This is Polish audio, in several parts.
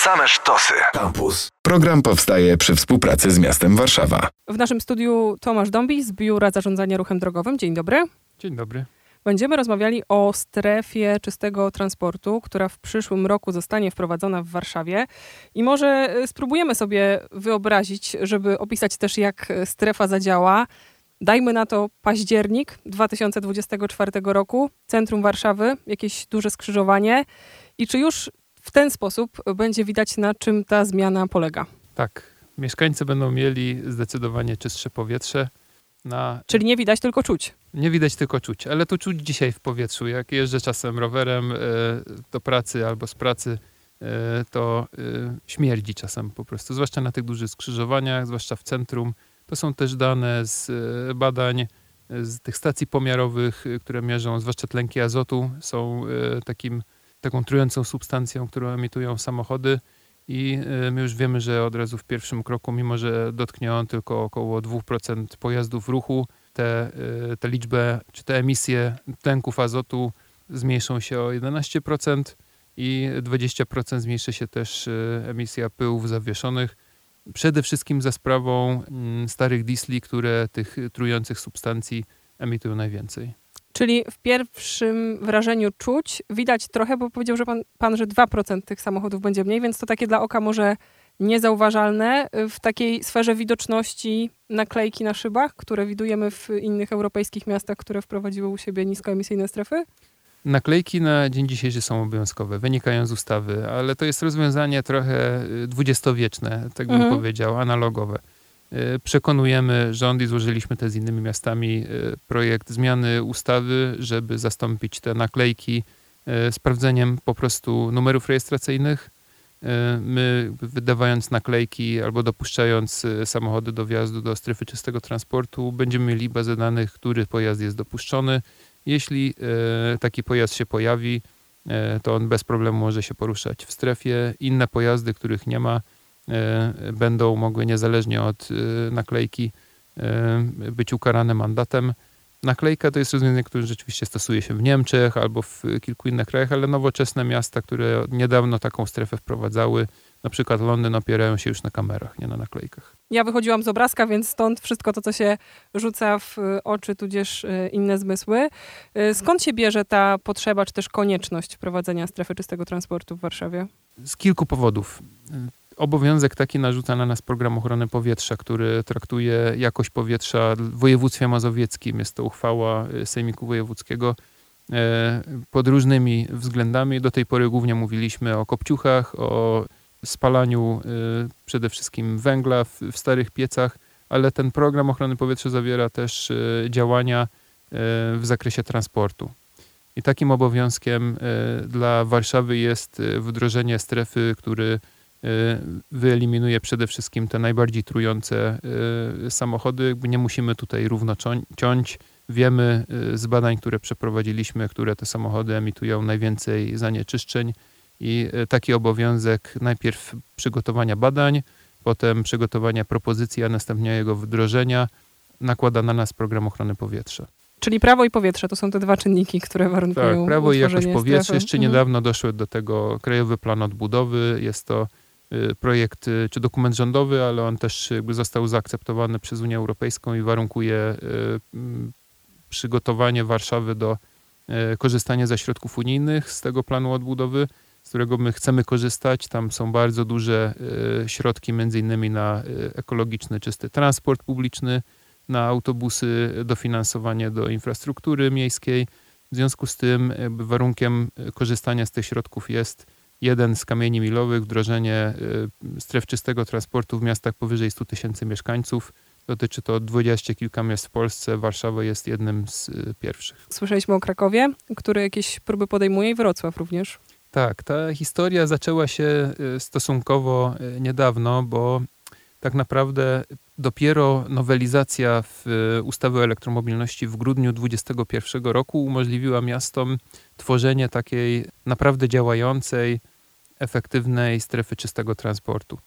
same sztosy. Campus. Program powstaje przy współpracy z miastem Warszawa. W naszym studiu Tomasz Dąbi z Biura Zarządzania Ruchem Drogowym. Dzień dobry. Dzień dobry. Będziemy rozmawiali o strefie czystego transportu, która w przyszłym roku zostanie wprowadzona w Warszawie. I może y, spróbujemy sobie wyobrazić, żeby opisać też, jak strefa zadziała. Dajmy na to październik 2024 roku, centrum Warszawy, jakieś duże skrzyżowanie. I czy już w ten sposób będzie widać, na czym ta zmiana polega? Tak. Mieszkańcy będą mieli zdecydowanie czystsze powietrze. Na... Czyli nie widać, tylko czuć. Nie widać, tylko czuć, ale to czuć dzisiaj w powietrzu. Jak jeżdżę czasem rowerem e, do pracy albo z pracy, e, to e, śmierdzi czasem po prostu, zwłaszcza na tych dużych skrzyżowaniach, zwłaszcza w centrum. To są też dane z badań, z tych stacji pomiarowych, które mierzą, zwłaszcza tlenki azotu, są takim, taką trującą substancją, którą emitują samochody. I my już wiemy, że od razu w pierwszym kroku, mimo że dotknie on tylko około 2% pojazdów w ruchu, te, y, te liczbę, czy te emisje tlenków azotu zmniejszą się o 11% i 20% zmniejszy się też y, emisja pyłów zawieszonych. Przede wszystkim za sprawą mm, starych diesli, które tych trujących substancji emitują najwięcej. Czyli w pierwszym wrażeniu czuć, widać trochę, bo powiedział, że pan, pan że 2% tych samochodów będzie mniej, więc to takie dla oka może niezauważalne w takiej sferze widoczności naklejki na szybach, które widujemy w innych europejskich miastach, które wprowadziły u siebie niskoemisyjne strefy? Naklejki na dzień dzisiejszy są obowiązkowe, wynikają z ustawy, ale to jest rozwiązanie trochę y, dwudziestowieczne, tak bym mhm. powiedział, analogowe. Y, przekonujemy rząd i złożyliśmy też z innymi miastami y, projekt zmiany ustawy, żeby zastąpić te naklejki sprawdzeniem po prostu numerów rejestracyjnych, E, my wydawając naklejki albo dopuszczając e, samochody do wjazdu do strefy czystego transportu, będziemy mieli bazę danych, który pojazd jest dopuszczony. Jeśli e, taki pojazd się pojawi, to on bez problemu może się poruszać w strefie. Inne pojazdy, których nie ma, będą mogły niezależnie od naklejki być ukarane mandatem. Naklejka to jest rozwiązanie, które rzeczywiście stosuje się w Niemczech albo w kilku innych krajach, ale nowoczesne miasta, które niedawno taką strefę wprowadzały, na przykład Londyn, opierają się już na kamerach, nie na naklejkach. Ja wychodziłam z obrazka, więc stąd wszystko to, co się rzuca w oczy, tudzież inne zmysły. Skąd się bierze ta potrzeba, czy też konieczność wprowadzenia strefy czystego transportu w Warszawie? Z kilku powodów obowiązek taki narzuca na nas program ochrony powietrza, który traktuje jakość powietrza w województwie mazowieckim. Jest to uchwała y, Sejmiku Wojewódzkiego e, pod różnymi względami. Do tej pory głównie mówiliśmy o kopciuchach, o spalaniu y, przede wszystkim węgla w, starych piecach, ale ten program ochrony powietrza zawiera też y, działania w zakresie transportu. I takim obowiązkiem dla Warszawy jest wdrożenie strefy, który Y, wyeliminuje przede wszystkim te najbardziej trujące y, samochody. Nie musimy tutaj równo ciąć. Wiemy y, z badań, które przeprowadziliśmy, które te samochody emitują najwięcej zanieczyszczeń i taki obowiązek najpierw przygotowania badań, potem przygotowania propozycji, a następnie jego wdrożenia nakłada na nas program ochrony powietrza. Czyli prawo i powietrze to są te dwa czynniki, które warunkują. Tak, prawo i jakość powietrza. Jeszcze mhm. niedawno doszły do tego Krajowy Plan Odbudowy. Jest to Y, projekt y, czy dokument rządowy, ale on też jakby został zaakceptowany przez Unię Europejską i warunkuje y, przygotowanie Warszawy do korzystania ze środków unijnych z tego planu odbudowy, z którego my chcemy korzystać. Tam są bardzo duże środki, między innymi na ekologiczny, czysty transport publiczny, na autobusy, dofinansowanie do infrastruktury miejskiej. W związku z tym warunkiem korzystania z tych środków jest jeden z kamieni milowych, wdrożenie y, stref czystego transportu w miastach powyżej 100 tysięcy mieszkańców. Dotyczy to dwudziestu kilka miast w Polsce. Warszawa jest jednym z y, pierwszych. Słyszeliśmy o Krakowie, który jakieś próby podejmuje i Wrocław również. Tak, ta historia zaczęła się y, stosunkowo niedawno, bo tak naprawdę dopiero nowelizacja w ustawy o elektromobilności w grudniu 2021 roku umożliwiła miastom tworzenie takiej naprawdę działającej, efektywnej strefy czystego transportu.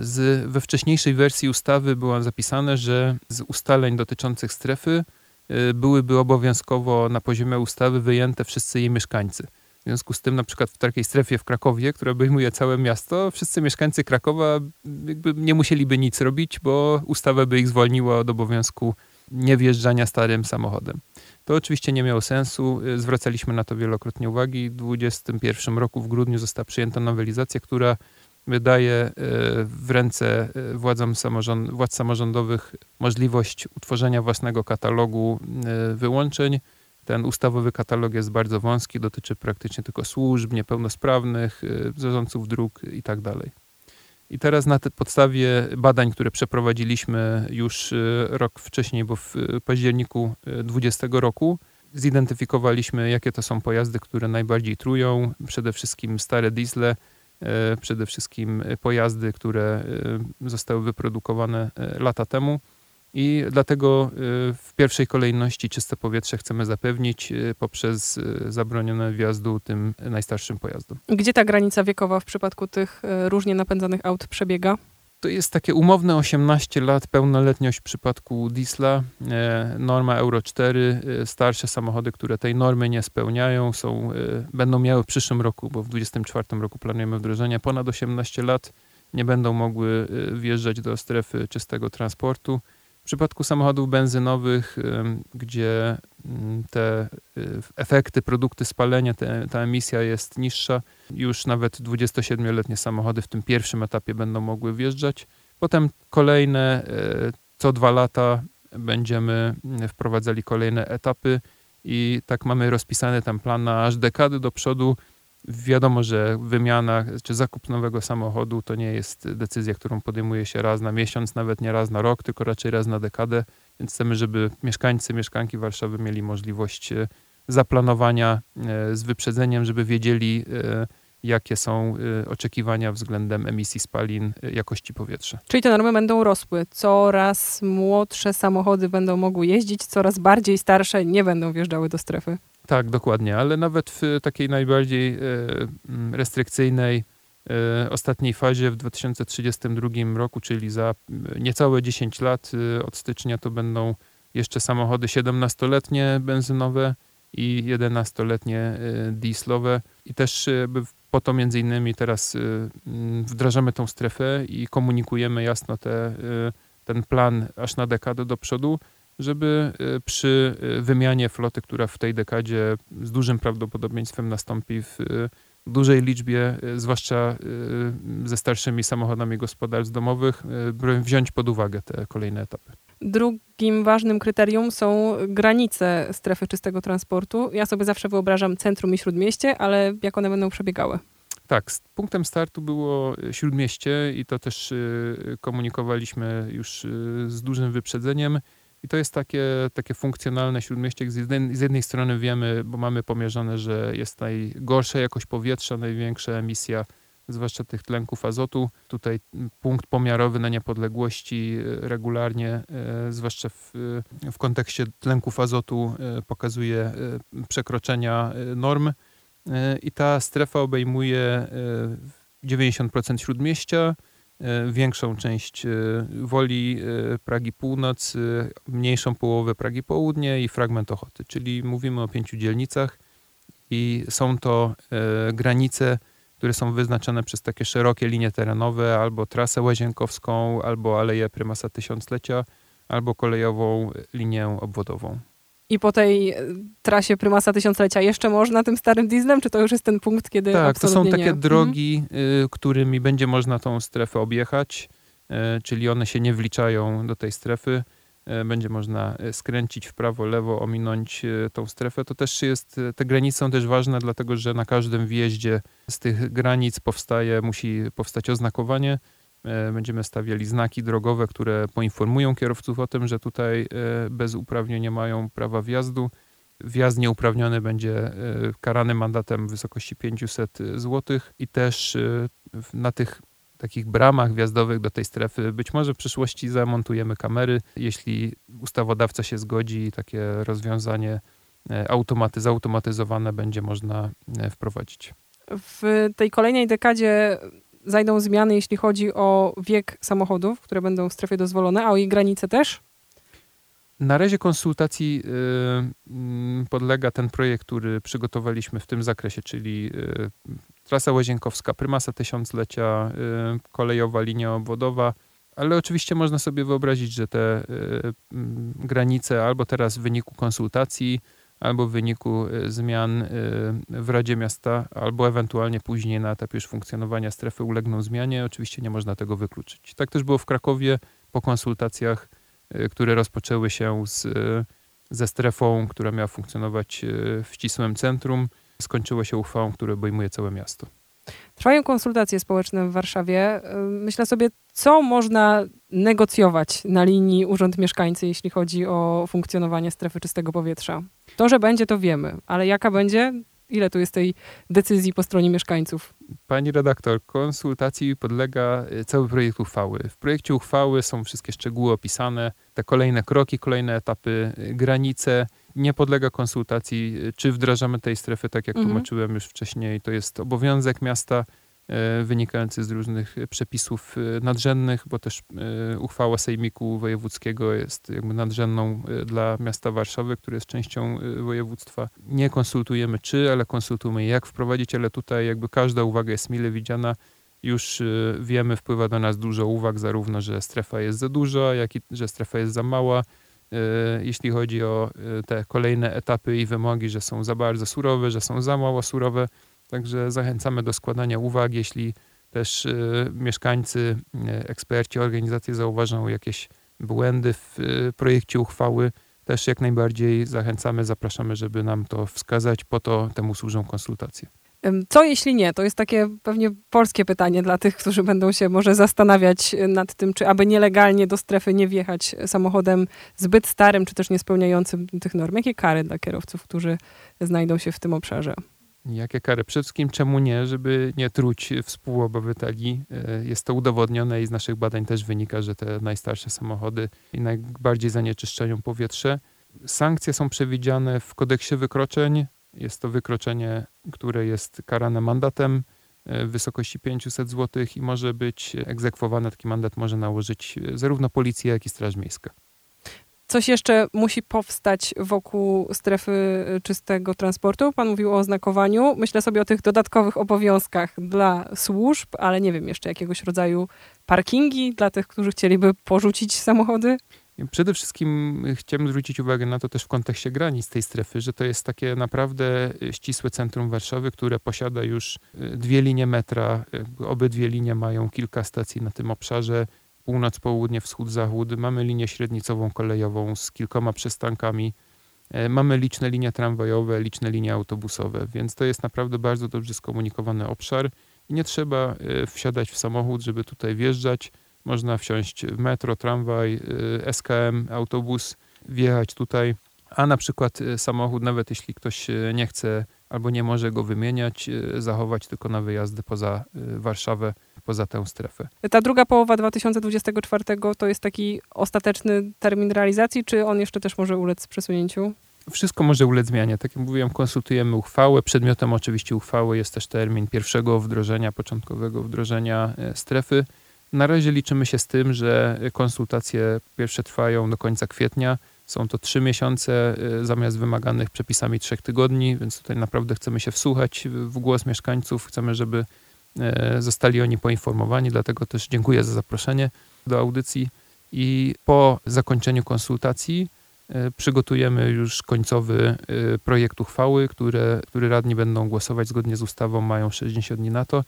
Z, we wcześniejszej wersji ustawy było zapisane, że z ustaleń dotyczących strefy y, byłyby obowiązkowo na poziomie ustawy wyjęte wszyscy jej mieszkańcy. W związku z tym na przykład w takiej strefie w Krakowie, która obejmuje całe miasto, wszyscy mieszkańcy Krakowa jakby nie musieliby nic robić, bo ustawa by ich zwolniła od obowiązku niewjeżdżania starym samochodem. To oczywiście nie miało sensu. Zwracaliśmy na to wielokrotnie uwagi. W 2021 roku w grudniu została przyjęta nowelizacja, która wydaje e, w ręce e, władzom samorząd, władz samorządowych możliwość utworzenia własnego katalogu wyłączeń. Ten ustawowy katalog jest bardzo wąski, dotyczy praktycznie tylko służb, niepełnosprawnych, zarządców dróg itd. I teraz na podstawie badań, które przeprowadziliśmy już rok wcześniej, bo w październiku 2020 roku, zidentyfikowaliśmy, jakie to są pojazdy, które najbardziej trują. Przede wszystkim stare diesle, przede wszystkim pojazdy, które zostały wyprodukowane lata temu. I dlatego w pierwszej kolejności czyste powietrze chcemy zapewnić poprzez zabronione wjazdu tym najstarszym pojazdom. Gdzie ta granica wiekowa w przypadku tych różnie napędzanych aut przebiega? To jest takie umowne 18 lat, pełnoletność w przypadku diesla, e, norma Euro 4. E, starsze samochody, które tej normy nie spełniają, są, e, będą miały w przyszłym roku, bo w 2024 roku planujemy wdrożenie, ponad 18 lat nie będą mogły wjeżdżać do strefy czystego transportu. Przypadku samochodów benzynowych, gdzie mm, te efekty, produkty spalenia, te, ta emisja jest niższa, już nawet 27-letnie samochody w tym pierwszym etapie będą mogły wjeżdżać. Potem kolejne, e, co dwa lata będziemy wprowadzali kolejne etapy i tak mamy rozpisany tam plan na aż dekady do przodu. Wiadomo, że wymiana czy zakup nowego samochodu to nie jest decyzja, którą podejmuje się raz na miesiąc, nawet nie raz na rok, tylko raczej raz na dekadę. Więc chcemy, żeby mieszkańcy, mieszkanki Warszawy mieli możliwość e, zaplanowania e, z wyprzedzeniem, żeby wiedzieli, jakie są oczekiwania względem emisji spalin jakości powietrza. Czyli te normy będą rosły. Coraz młodsze samochody będą mogły jeździć, coraz bardziej starsze nie będą wjeżdżały do strefy. Tak, dokładnie, ale nawet w takiej najbardziej y, mm, restrykcyjnej ostatniej fazie w 2032 roku, czyli za niecałe 10 lat od stycznia to będą jeszcze samochody 17-letnie benzynowe i 11-letnie dieslowe. I też po to między innymi teraz mm, wdrażamy tą strefę i komunikujemy jasno te, ten plan aż na dekadę do przodu, żeby y, przy wymianie floty, która w tej dekadzie z dużym prawdopodobieństwem nastąpi w dużej liczbie, zwłaszcza ze starszymi samochodami gospodarstw domowych, wziąć pod uwagę te kolejne etapy. Drugim ważnym kryterium są granice strefy czystego transportu. Ja sobie zawsze wyobrażam centrum i śródmieście, ale jak one będą przebiegały? Tak, punktem startu było śródmieście i to też y, komunikowaliśmy już y, z dużym wyprzedzeniem. I to jest takie, takie funkcjonalne śródmieście. Z jednej, z jednej strony wiemy, bo mamy pomierzone, że jest najgorsza jakość powietrza, największa emisja zwłaszcza tych tlenków azotu. Tutaj punkt pomiarowy na niepodległości e, regularnie, e, zwłaszcza w, w kontekście tlenków azotu, e, pokazuje przekroczenia norm. I ta strefa obejmuje 90% śródmieścia, większą część Woli, Pragi Północ, mniejszą połowę Pragi Południe i fragment Ochoty, czyli mówimy o pięciu dzielnicach i są to granice które są wyznaczone przez takie szerokie linie terenowe, albo trasę łazienkowską, albo Aleję Prymasa Tysiąclecia, albo kolejową linię obwodową. I po tej e, trasie Prymasa Tysiąclecia jeszcze można tym starym dieslem, czy to już jest ten punkt, kiedy Tak, to są takie nie? drogi, mhm. y, którymi będzie można tą strefę objechać, y, czyli one się nie wliczają do tej strefy. E, będzie można skręcić w prawo, lewo, ominąć tą strefę. To też jest, te granice są też ważne, dlatego że na każdym wjeździe z tych granic powstaje, musi powstać oznakowanie. Będziemy stawiali znaki drogowe, które poinformują kierowców o tym, że tutaj bez uprawnień nie mają prawa wjazdu. Wjazd nieuprawniony będzie karany mandatem w wysokości 500 zł i też na tych takich bramach wjazdowych do tej strefy. Być może w przyszłości zamontujemy kamery, jeśli ustawodawca się zgodzi i takie rozwiązanie e, automaty, zautomatyzowane będzie można e, wprowadzić. W tej kolejnej dekadzie zajdą zmiany, jeśli chodzi o wiek samochodów, które będą w strefie dozwolone, a o jej granice też? Na razie konsultacji y, mm, podlega ten projekt, który przygotowaliśmy w tym zakresie, czyli y, trasa łazienkowska, prymasa tysiąclecia, y, kolejowa linia obwodowa, ale oczywiście można sobie wyobrazić, że te mm, granice albo teraz w wyniku konsultacji, albo w wyniku zmian w Radzie Miasta, albo ewentualnie później na etapie już funkcjonowania strefy ulegną zmianie. Oczywiście nie można tego wykluczyć. Tak też było w Krakowie po konsultacjach Y, które rozpoczęły się z, y, ze strefą, która miała funkcjonować y, w ścisłym centrum, skończyło się uchwałą, która obejmuje całe miasto. Trwają konsultacje społeczne w Warszawie. Myślę sobie, co można negocjować na linii Urząd Mieszkańcy, jeśli chodzi o funkcjonowanie strefy czystego powietrza. To, że będzie, to wiemy, ale jaka będzie, Ile tu jest tej decyzji po stronie mieszkańców? Pani redaktor, konsultacji podlega y, cały projekt uchwały. W projekcie uchwały są wszystkie szczegóły opisane, te kolejne kroki, kolejne etapy, y, granice. Nie podlega konsultacji, y, czy wdrażamy tej strefy, tak jak mhm. tłumaczyłem już wcześniej. To jest obowiązek miasta E, wynikający z różnych przepisów e, nadrzędnych, bo też uchwała Sejmiku Wojewódzkiego jest jakby nadrzędną dla miasta Warszawy, które jest częścią województwa. Nie konsultujemy czy, ale konsultujemy jak wprowadzić, ale tutaj jakby każda uwaga jest mile widziana. Już wiemy, wpływa do nas dużo uwag, zarówno, że strefa jest za duża, jak i że strefa jest za mała. Jeśli chodzi o te kolejne etapy i wymogi, że są za bardzo surowe, że są za mało surowe, Także zachęcamy do składania uwag, jeśli też y, mieszkańcy, eksperci, organizacje zauważą jakieś błędy w projekcie uchwały, też jak najbardziej zachęcamy, zapraszamy, żeby nam to wskazać, po to temu służą konsultacje. Co jeśli nie? To jest takie pewnie polskie pytanie dla tych, którzy będą się może zastanawiać nad tym, czy aby nielegalnie do strefy nie wjechać samochodem zbyt starym, czy też niespełniającym tych norm. Jakie kary dla kierowców, którzy znajdą się w tym obszarze? Jakie kary? Przede wszystkim czemu nie, żeby nie truć współobywateli. E, jest to udowodnione i z naszych badań też wynika, że te najstarsze samochody najbardziej zanieczyszczają powietrze. Sankcje są przewidziane w kodeksie wykroczeń. Jest to wykroczenie, które jest karane mandatem e, w wysokości 500 zł i może być egzekwowane. Taki mandat może nałożyć e, zarówno policja, jak i Straż Miejska. Coś jeszcze musi powstać wokół strefy y, czystego transportu. Pan mówił o oznakowaniu. Myślę sobie o tych dodatkowych obowiązkach dla służb, ale nie wiem, jeszcze jakiegoś rodzaju parkingi dla tych, którzy chcieliby porzucić samochody. Przede wszystkim chciałbym zwrócić uwagę na to też w kontekście granic tej strefy, że to jest takie naprawdę ścisłe centrum Warszawy, które posiada już y, dwie linie metra. Obydwie linie mają kilka stacji na tym obszarze północ, południe, wschód, zachód. Mamy linię średnicową kolejową z kilkoma przystankami. E, mamy liczne linie tramwajowe, liczne linie autobusowe, więc to jest naprawdę bardzo dobrze skomunikowany obszar i nie trzeba wsiadać w samochód, żeby tutaj wjeżdżać. Można wsiąść w metro, tramwaj, e, SKM, autobus, wjechać tutaj, a na przykład samochód, nawet jeśli ktoś nie chce albo nie może go wymieniać, zachować tylko na wyjazdy poza Warszawę poza tę strefę. Ta druga połowa 2024 to jest taki ostateczny termin realizacji, czy on jeszcze też może ulec przesunięciu? Wszystko może ulec zmianie. Tak jak mówiłem, konsultujemy uchwałę. Przedmiotem oczywiście uchwały jest też termin pierwszego wdrożenia, początkowego wdrożenia e, strefy. Na razie liczymy się z tym, że konsultacje pierwsze trwają do końca kwietnia. Są to trzy miesiące e, zamiast wymaganych przepisami trzech tygodni, więc tutaj naprawdę chcemy się wsłuchać w głos mieszkańców. Chcemy, żeby E, zostali oni poinformowani, dlatego też dziękuję za zaproszenie do audycji. I po zakończeniu konsultacji e, przygotujemy już końcowy projekt uchwały, które, który radni będą głosować zgodnie z ustawą, mają 60 dni na to.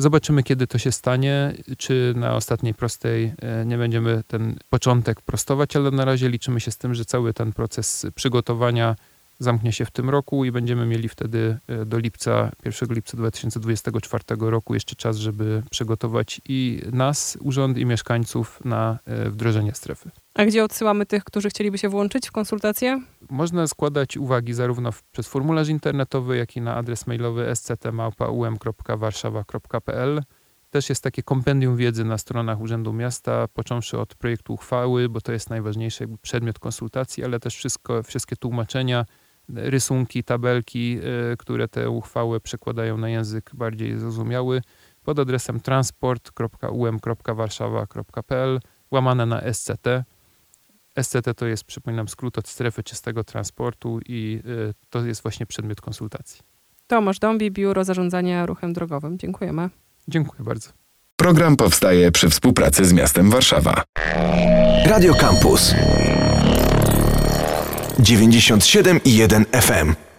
Zobaczymy, kiedy to się stanie, czy na ostatniej prostej nie będziemy ten początek prostować, ale na razie liczymy się z tym, że cały ten proces przygotowania zamknie się w tym roku i będziemy mieli wtedy e, do lipca, 1 lipca 2024 roku jeszcze czas, żeby przygotować i nas, urząd i mieszkańców na e, wdrożenie strefy. A gdzie odsyłamy tych, którzy chcieliby się włączyć w konsultacje? Można składać uwagi zarówno przez formularz internetowy, jak i na adres mailowy sctmałpa.um.warszawa.pl. Też jest takie kompendium wiedzy na stronach Urzędu Miasta, począwszy od projektu uchwały, bo to jest najważniejszy przedmiot konsultacji, ale też wszystko, wszystkie tłumaczenia, rysunki, tabelki, y, które te uchwały przekładają na język bardziej zrozumiały pod adresem transport.um.warszawa.pl łamane na SCT. SCT to jest, przypominam, skrót od strefy czystego transportu i y, to jest właśnie przedmiot konsultacji. Tomasz Dąbi, Biuro Zarządzania Ruchem Drogowym. Dziękujemy. Dziękuję bardzo. Program powstaje przy współpracy z miastem Warszawa. Radio Campus 97 i 1 FM.